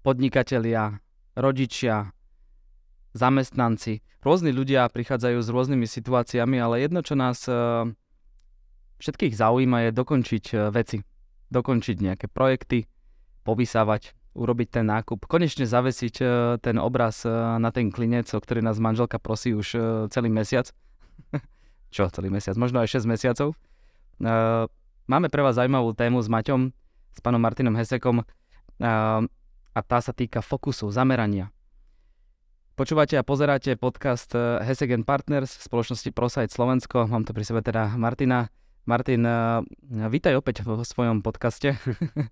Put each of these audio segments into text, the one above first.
podnikatelia, rodičia, zamestnanci. Rôzni ľudia prichádzajú s rôznymi situáciami, ale jedno, čo nás e, všetkých zaujíma, je dokončiť e, veci. Dokončiť nejaké projekty, povysávať, urobiť ten nákup, konečne zavesiť e, ten obraz na ten klinec, o ktorý nás manželka prosí už celý mesiac. čo celý mesiac? Možno aj 6 mesiacov. Máme pre vás zaujímavú tému s Maťom, s pánom Martinom Hesekom a tá sa týka fokusu, zamerania. Počúvate a pozeráte podcast eh, Hesegen Partners v spoločnosti ProSite Slovensko. Mám tu pri sebe teda Martina. Martin, eh, vítaj opäť vo svojom podcaste.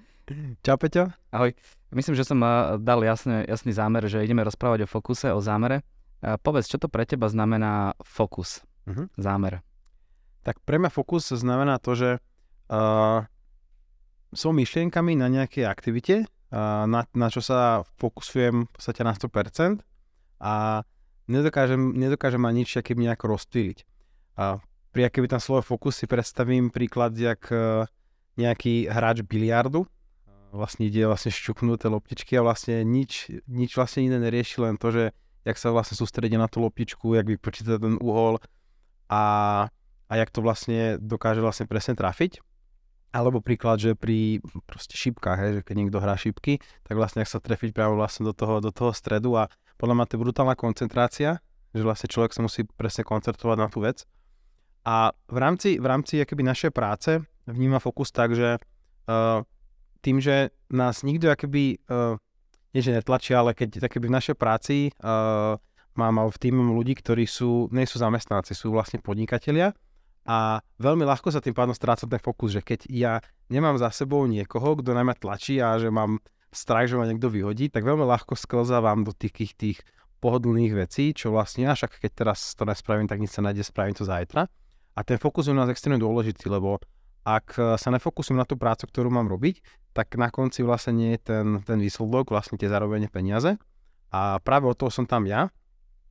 Čau Peťo. Ahoj. Myslím, že som eh, dal jasný, jasný zámer, že ideme rozprávať o fokuse, o zámere. Povedz, čo to pre teba znamená fokus, uh-huh. zámer? Tak pre mňa fokus znamená to, že uh, som myšlienkami na nejakej aktivite, na, na čo sa fokusujem v podstate na 100%, a nedokážem, nedokážem ma nič keby nejako rozptýliť. A pri keby tam slovo fokus si predstavím príklad, jak e, nejaký hráč biliardu, vlastne ide vlastne šťuknuté loptičky a vlastne nič, nič vlastne iné nerieši, len to, že jak sa vlastne sústredí na tú loptičku, jak vypočíta ten uhol a, a jak to vlastne dokáže vlastne presne trafiť. Alebo príklad, že pri proste šipkách, hej, že keď niekto hrá šipky, tak vlastne ak sa trefiť práve vlastne do toho, do toho stredu a podľa mňa to je brutálna koncentrácia, že vlastne človek sa musí presne koncentrovať na tú vec. A v rámci, v rámci akoby našej práce vníma fokus tak, že uh, tým, že nás nikto akoby, uh, nie že netlačí, ale keď akoby v našej práci uh, mám v týmu ľudí, ktorí sú, nie sú zamestnanci, sú vlastne podnikatelia a veľmi ľahko sa tým pádom stráca ten fokus, že keď ja nemám za sebou niekoho, kto na mňa tlačí a že mám strach, že ma niekto vyhodí, tak veľmi ľahko sklzávam do tých, tých pohodlných vecí, čo vlastne, a však keď teraz to nespravím, tak nič sa nájde, spravím to zajtra. A ten fokus je u nás extrémne dôležitý, lebo ak sa nefokusujem na tú prácu, ktorú mám robiť, tak na konci vlastne nie je ten, ten výsledok, vlastne tie zarobenie peniaze. A práve od toho som tam ja.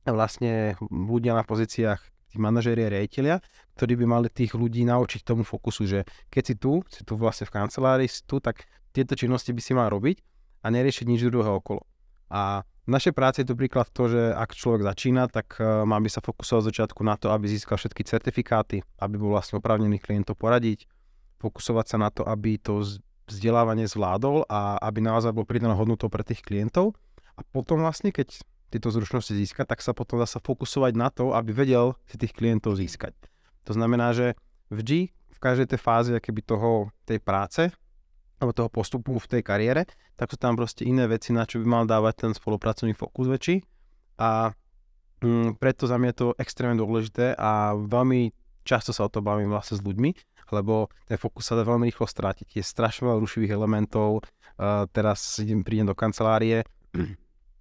Vlastne ľudia na pozíciách tí manažéri a riaditeľia, ktorí by mali tých ľudí naučiť tomu fokusu, že keď si tu, si tu vlastne v kancelárii, si tu, tak tieto činnosti by si mal robiť a neriešiť nič druhého okolo. A v našej práci je to príklad to, že ak človek začína, tak uh, má by sa fokusovať začiatku na to, aby získal všetky certifikáty, aby bol vlastne oprávnený klientov poradiť, fokusovať sa na to, aby to vzdelávanie zvládol a aby naozaj bol pridanou hodnotou pre tých klientov. A potom vlastne, keď tieto zručnosti získať, tak sa potom dá sa fokusovať na to, aby vedel si tých klientov získať. To znamená, že vždy v každej tej fáze keby toho, tej práce alebo toho postupu v tej kariére, tak sú tam proste iné veci, na čo by mal dávať ten spolupracovný fokus väčší. A mm, preto za mňa je to extrémne dôležité a veľmi často sa o to bavím vlastne s ľuďmi, lebo ten fokus sa dá veľmi rýchlo strátiť. Je strašne veľa rušivých elementov. Uh, teraz idem, prídem do kancelárie,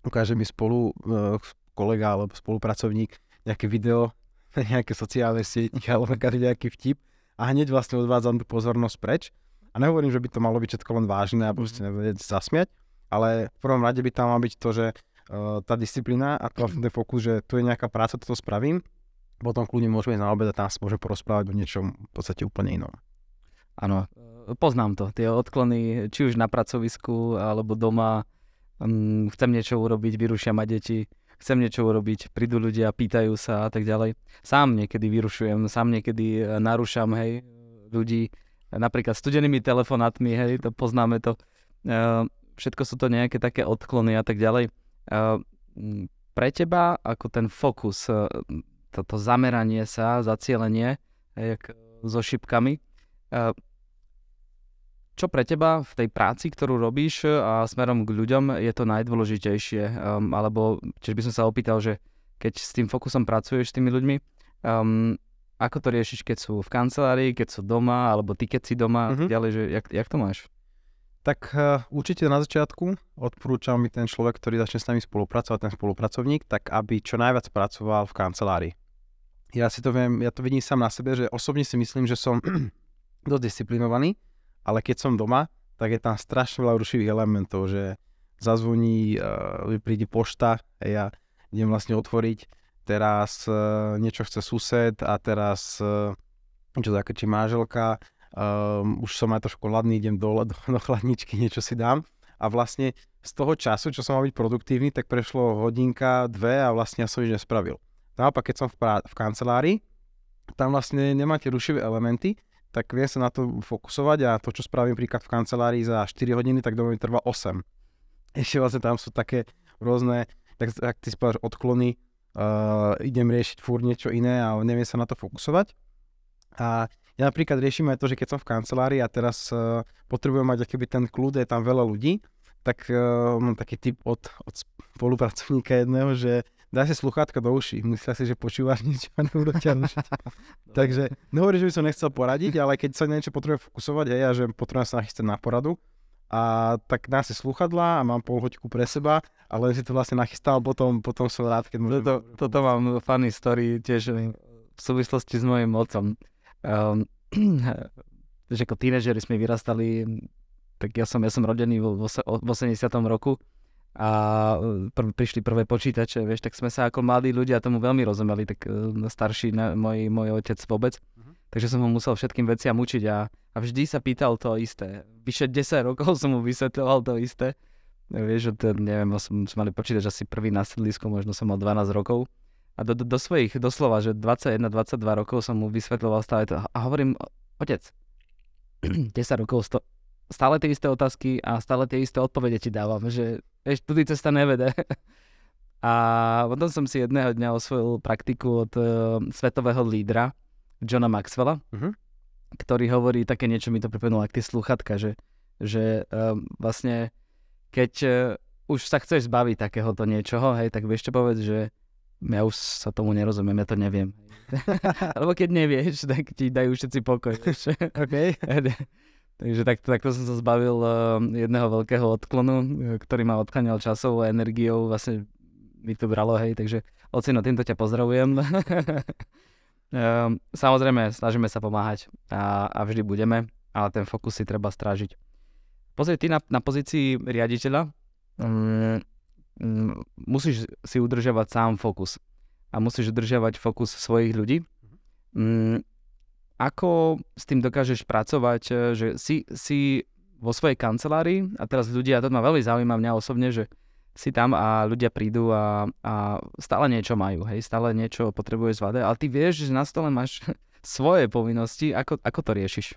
ukáže mi spolu uh, kolega alebo spolupracovník nejaké video na nejaké sociálne sieti alebo nejaký vtip a hneď vlastne odvádzam tú pozornosť preč. A nehovorím, že by to malo byť všetko len vážne a proste nevedieť zasmiať, ale v prvom rade by tam mal byť to, že uh, tá disciplína a to ten fokus, že tu je nejaká práca, toto spravím, potom kľudne môžeme ísť na obed a tam sa môže porozprávať o niečom v podstate úplne inom. Áno, poznám to, tie odklony, či už na pracovisku alebo doma, um, chcem niečo urobiť, vyrušia ma deti, chcem niečo urobiť, prídu ľudia, pýtajú sa a tak ďalej. Sám niekedy vyrušujem, sám niekedy e, narúšam, hej, ľudí, napríklad studenými telefonátmi, hej, to poznáme to. Uh, všetko sú to nejaké také odklony a tak ďalej. Uh, pre teba, ako ten fokus, toto zameranie sa, zacielenie, hej, so šipkami, čo pre teba v tej práci, ktorú robíš e, a smerom k ľuďom je to najdôležitejšie? Um, alebo čiže by som sa opýtal, že keď s tým fokusom pracuješ s tými ľuďmi, um, ako to riešiš, keď sú v kancelárii, keď sú doma, alebo ty keď si doma, mm-hmm. ďalej, že jak, jak to máš? Tak uh, určite na začiatku odporúčam mi ten človek, ktorý začne s nami spolupracovať, ten spolupracovník, tak aby čo najviac pracoval v kancelárii. Ja si to viem, ja to vidím sám na sebe, že osobne si myslím, že som dosť disciplinovaný, ale keď som doma, tak je tam strašne veľa rušivých elementov, že zazvoní, uh, príde pošta a ja idem vlastne otvoriť, teraz uh, niečo chce sused a teraz uh, niečo zakrčí máželka, um, už som aj trošku hladný, idem dole do, do chladničky, niečo si dám. A vlastne z toho času, čo som mal byť produktívny, tak prešlo hodinka, dve a vlastne ja som nič nespravil. Naopak, keď som v, prá- v kancelárii, tam vlastne nemáte rušivé elementy, tak viem sa na to fokusovať a to, čo spravím príklad v kancelárii za 4 hodiny, tak doma mi trvá 8. Ešte vlastne tam sú také rôzne, tak, tak ty spáš odklony, uh, idem riešiť fúr niečo iné a neviem sa na to fokusovať. A ja napríklad riešim aj to, že keď som v kancelárii a teraz uh, potrebujem mať akýby ten kľud, je tam veľa ľudí, tak uh, mám taký tip od, od spolupracovníka jedného, že daj si sluchátka do uší, myslia si, že počúvaš niečo a nebudú ťa rušiť. Takže nehovorím, že by som nechcel poradiť, ale keď sa niečo potrebujem fokusovať, hej, a že potrebujem sa nachystať na poradu, a tak dám si sluchadla a mám pol hoďku pre seba, ale si to vlastne nachystal, potom, potom som rád, keď môžem... Toto, toto mám funny story tiež v súvislosti s mojim otcom. Um, že ako tínežeri sme vyrastali, tak ja som, ja som rodený v, v 80. roku a pr- prišli prvé počítače, vieš, tak sme sa ako mladí ľudia tomu veľmi rozumeli, tak uh, starší ne, môj, môj otec vôbec. Uh-huh. Takže som ho musel všetkým veciam učiť a, a vždy sa pýtal to isté. Vyše 10 rokov som mu vysvetľoval to isté. Vieš, že neviem, som, som mali počítač asi prvý na sídlisku, možno som mal 12 rokov. A do, do, do svojich, doslova, že 21-22 rokov som mu vysvetľoval stále to. A hovorím, otec, 10 rokov, sto, stále tie isté otázky a stále tie isté odpovede ti dávam, že vieš, tudy cesta nevede. A potom som si jedného dňa osvojil praktiku od uh, svetového lídra Johna Maxwella, uh-huh. ktorý hovorí také niečo, mi to pripomenulo, ak tie sluchatka, že, že uh, vlastne keď uh, už sa chceš zbaviť takéhoto niečoho, hej, tak vieš čo povedz, že ja už sa tomu nerozumiem, ja to neviem. Alebo keď nevieš, tak ti dajú všetci pokoj. okay. Takže takto, takto som sa zbavil uh, jedného veľkého odklonu, uh, ktorý ma odkláňal časovou energiou, vlastne mi to bralo, hej, takže ocino, týmto ťa pozdravujem. uh, samozrejme, snažíme sa pomáhať a, a vždy budeme, ale ten fokus si treba strážiť. Pozri, ty na, na pozícii riaditeľa um, um, musíš si udržiavať sám fokus a musíš udržiavať fokus svojich ľudí. Um, ako s tým dokážeš pracovať, e, že si, si vo svojej kancelárii? A teraz ľudia, to ma veľmi zaujíma mňa osobne, že si tam a ľudia prídu a, a stále niečo majú, hej, stále niečo potrebuješ zvládať, ale ty vieš, že na stole máš svoje povinnosti, ako, ako to riešiš?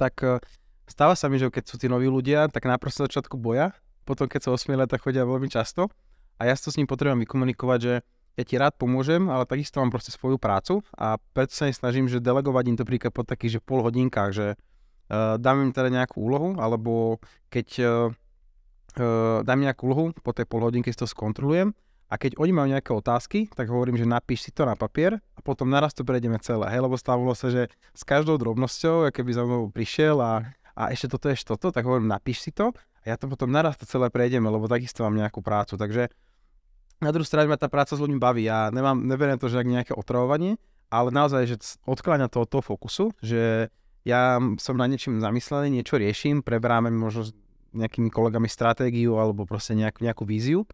Tak e, stáva sa mi, že keď sú tí noví ľudia, tak najprv sa začiatku boja, potom keď sa osmielia, tak chodia veľmi často. A ja to s ním potrebujem vykomunikovať, že ja ti rád pomôžem, ale takisto mám proste svoju prácu a preto sa snažím, že delegovať im to príklad po takých, že pol hodinkách, že uh, dám im teda nejakú úlohu, alebo keď uh, uh, dám nejakú úlohu, po tej pol hodinke si to skontrolujem a keď oni majú nejaké otázky, tak hovorím, že napíš si to na papier a potom naraz to prejdeme celé, hej, lebo stávalo sa, že s každou drobnosťou, keby za mnou prišiel a, a ešte toto, ešte toto, tak hovorím, napíš si to a ja to potom naraz to celé prejdeme, lebo takisto mám nejakú prácu, takže na druhú stranu ma tá práca s ľuďmi baví. Ja nemám, neberiem to, že ak nejaké otravovanie, ale naozaj, že odkláňa to od toho fokusu, že ja som na niečím zamyslený, niečo riešim, preberáme možno s nejakými kolegami stratégiu alebo proste nejakú, nejakú víziu.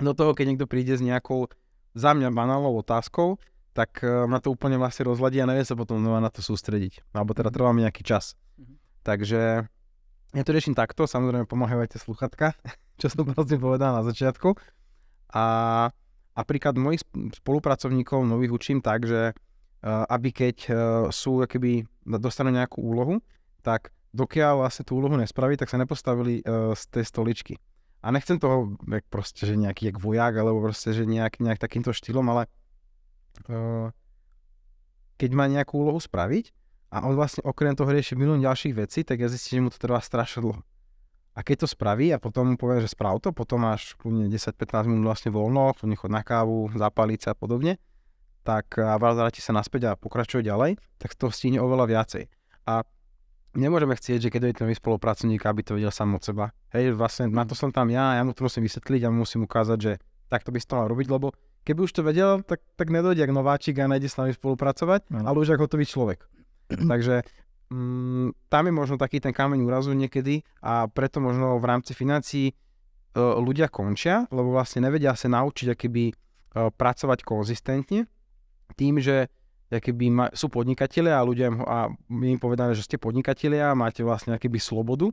Do toho, keď niekto príde s nejakou za mňa banálnou otázkou, tak uh, ma to úplne vlastne rozladí a neviem sa potom na to sústrediť. Alebo teda trvá mi nejaký čas. Mm-hmm. Takže ja to riešim takto, samozrejme pomáhajú aj tie sluchatka, čo som vlastne povedal na začiatku. A napríklad mojich spolupracovníkov nových učím tak, že uh, aby keď uh, sú, keby dostanú nejakú úlohu, tak dokiaľ vlastne tú úlohu nespraví, tak sa nepostavili uh, z tej stoličky. A nechcem toho, jak proste, že nejaký jak vojak, alebo proste, že nejak, nejak takýmto štýlom, ale keď má nejakú úlohu spraviť a on vlastne okrem toho rieši milión ďalších vecí, tak ja zistím, že mu to trvá strašne dlho. A keď to spraví a potom mu povie, že sprav to, potom máš kľudne 10-15 minút vlastne voľno, kľudne chod na kávu, zapáliť sa a podobne, tak a vráti sa naspäť a pokračuje ďalej, tak to stihne oveľa viacej. A nemôžeme chcieť, že keď je ten spolupracovník, aby to vedel sám od seba. Hej, vlastne na to som tam ja, ja mu to musím vysvetliť a musím ukázať, že takto by si to mal robiť, lebo keby už to vedel, tak, tak nedojde ako nováčik a nejde s nami spolupracovať, no. ale už ako hotový človek. Takže mm, tam je možno taký ten kameň úrazu niekedy a preto možno v rámci financií uh, ľudia končia, lebo vlastne nevedia sa naučiť akýby uh, pracovať konzistentne tým, že keby ma, sú podnikatelia a ľudia im, a my im povedáme, že ste podnikatelia a máte vlastne akýby slobodu,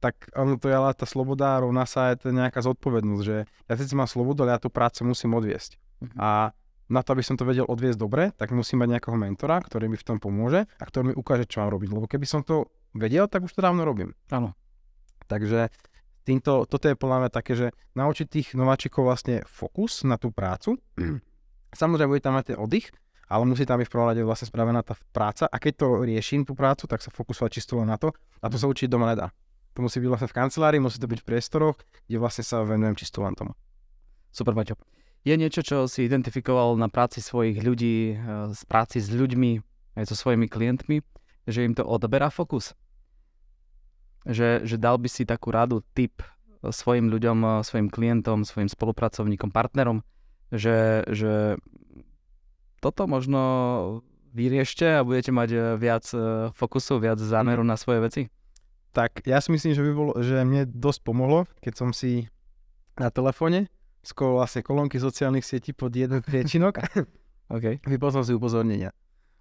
tak ono to je ale tá sloboda rovná sa aj nejaká zodpovednosť, že ja si mám slobodu, ale ja tú prácu musím odviesť. Mhm. A na to, aby som to vedel odviesť dobre, tak musím mať nejakého mentora, ktorý mi v tom pomôže a ktorý mi ukáže, čo mám robiť. Lebo keby som to vedel, tak už to dávno robím. Áno. Takže týmto, toto je podľa mňa také, že naučiť tých nováčikov vlastne fokus na tú prácu. Samozrejme, bude tam mať ten oddych, ale musí tam byť v prvom rade vlastne spravená tá práca a keď to riešim tú prácu, tak sa fokusovať čisto na to a to sa učiť doma nedá. To musí byť vlastne v kancelárii, musí to byť v priestoroch, kde vlastne sa venujem čisto len tomu. Super, Maťo. Je niečo, čo si identifikoval na práci svojich ľudí, z práci s ľuďmi, aj so svojimi klientmi, že im to odberá fokus? Že, že dal by si takú radu, tip svojim ľuďom, svojim klientom, svojim spolupracovníkom, partnerom, že, že toto možno vyriešte a budete mať viac fokusu, viac zámeru na svoje veci? tak ja si myslím, že by bolo, že mne dosť pomohlo, keď som si na telefóne skôr vlastne kolónky sociálnych sietí pod jeden priečinok okay. vypol som si upozornenia.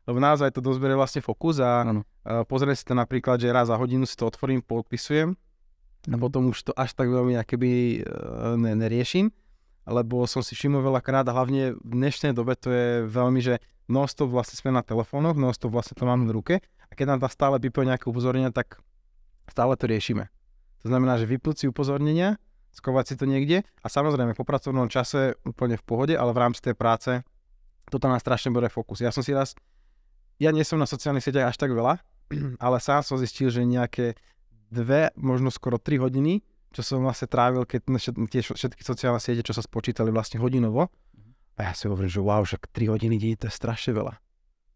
Lebo naozaj to dosť berie vlastne fokus a ano. pozrieť si to napríklad, že raz za hodinu si to otvorím, podpisujem a potom už to až tak veľmi akoby ne, neriešim, lebo som si všimol veľakrát a hlavne v dnešnej dobe to je veľmi, že non-stop vlastne sme na telefónoch, non-stop vlastne to mám v ruke a keď nám tam stále vypojú nejaké upozornenia, tak stále to riešime. To znamená, že vyplúť si upozornenia, skovať si to niekde a samozrejme po pracovnom čase úplne v pohode, ale v rámci tej práce toto nás strašne bude fokus. Ja som si raz, ja nie som na sociálnych sieťach až tak veľa, ale sám som zistil, že nejaké dve, možno skoro tri hodiny, čo som vlastne trávil, keď tie všetky sociálne siete, čo sa spočítali vlastne hodinovo. A ja si hovorím, že wow, že 3 hodiny dní, to je strašne veľa.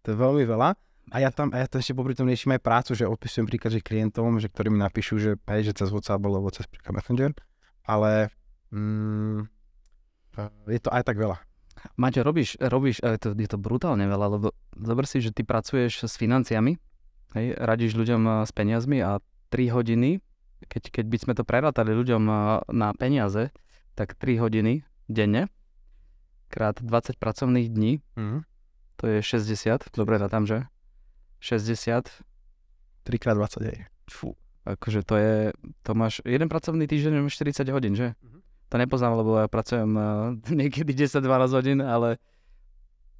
To je veľmi veľa. A ja tam, a ja tam ešte popri tom riešim aj prácu, že odpisujem príklad, že klientom, že ktorí mi napíšu, že hej, že cez WhatsApp alebo cez Messenger, ale mm, je to aj tak veľa. Maťo, robíš, robíš je, to, je to brutálne veľa, lebo zober si, že ty pracuješ s financiami, hej, radíš ľuďom s peniazmi a 3 hodiny, keď, keď by sme to prerátali ľuďom na peniaze, tak 3 hodiny denne, krát 20 pracovných dní, mm. to je 60, dobre tam, že? 60. 3x20, hej. Fú, akože to je, to máš, jeden pracovný týždeň 40 hodín, že? Uh-huh. To nepoznám, lebo ja pracujem uh, niekedy 10-12 hodín, ale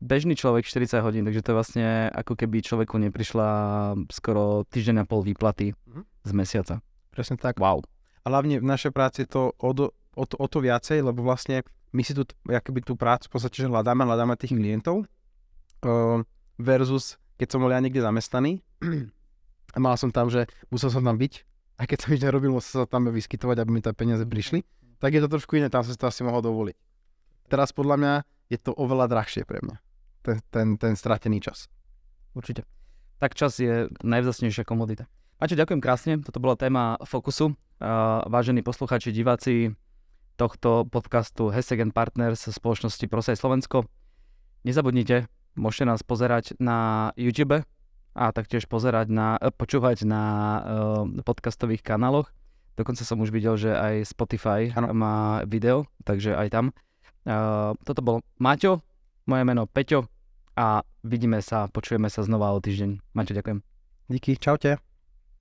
bežný človek 40 hodín, takže to je vlastne ako keby človeku neprišla skoro týždeň a pol výplaty uh-huh. z mesiaca. Presne tak. Wow. A hlavne v našej práci je to o, do, o, to, o to viacej, lebo vlastne my si tu akoby tú prácu v podstate že hľadáme, hľadáme tých klientov uh, versus keď som bol ja niekde zamestnaný a mal som tam, že musel som tam byť, a keď som nič nerobil, musel sa tam vyskytovať, aby mi tie peniaze prišli, tak je to trošku iné, tam som si to asi mohol dovoliť. Teraz podľa mňa je to oveľa drahšie pre mňa, ten, ten, ten stratený čas. Určite. Tak čas je najvzácnejšia komodita. Maťo, ďakujem krásne. Toto bola téma Fokusu. Uh, vážení posluchači, diváci tohto podcastu Heseg Partners spoločnosti Prosej Slovensko. Nezabudnite Môžete nás pozerať na YouTube a taktiež pozerať na, eh, počúvať na uh, podcastových kanáloch. Dokonca som už videl, že aj Spotify ano. má video, takže aj tam. Uh, toto bol Maťo, moje meno Peťo a vidíme sa, počujeme sa znova o týždeň. Maťo, ďakujem. Díky, čaute.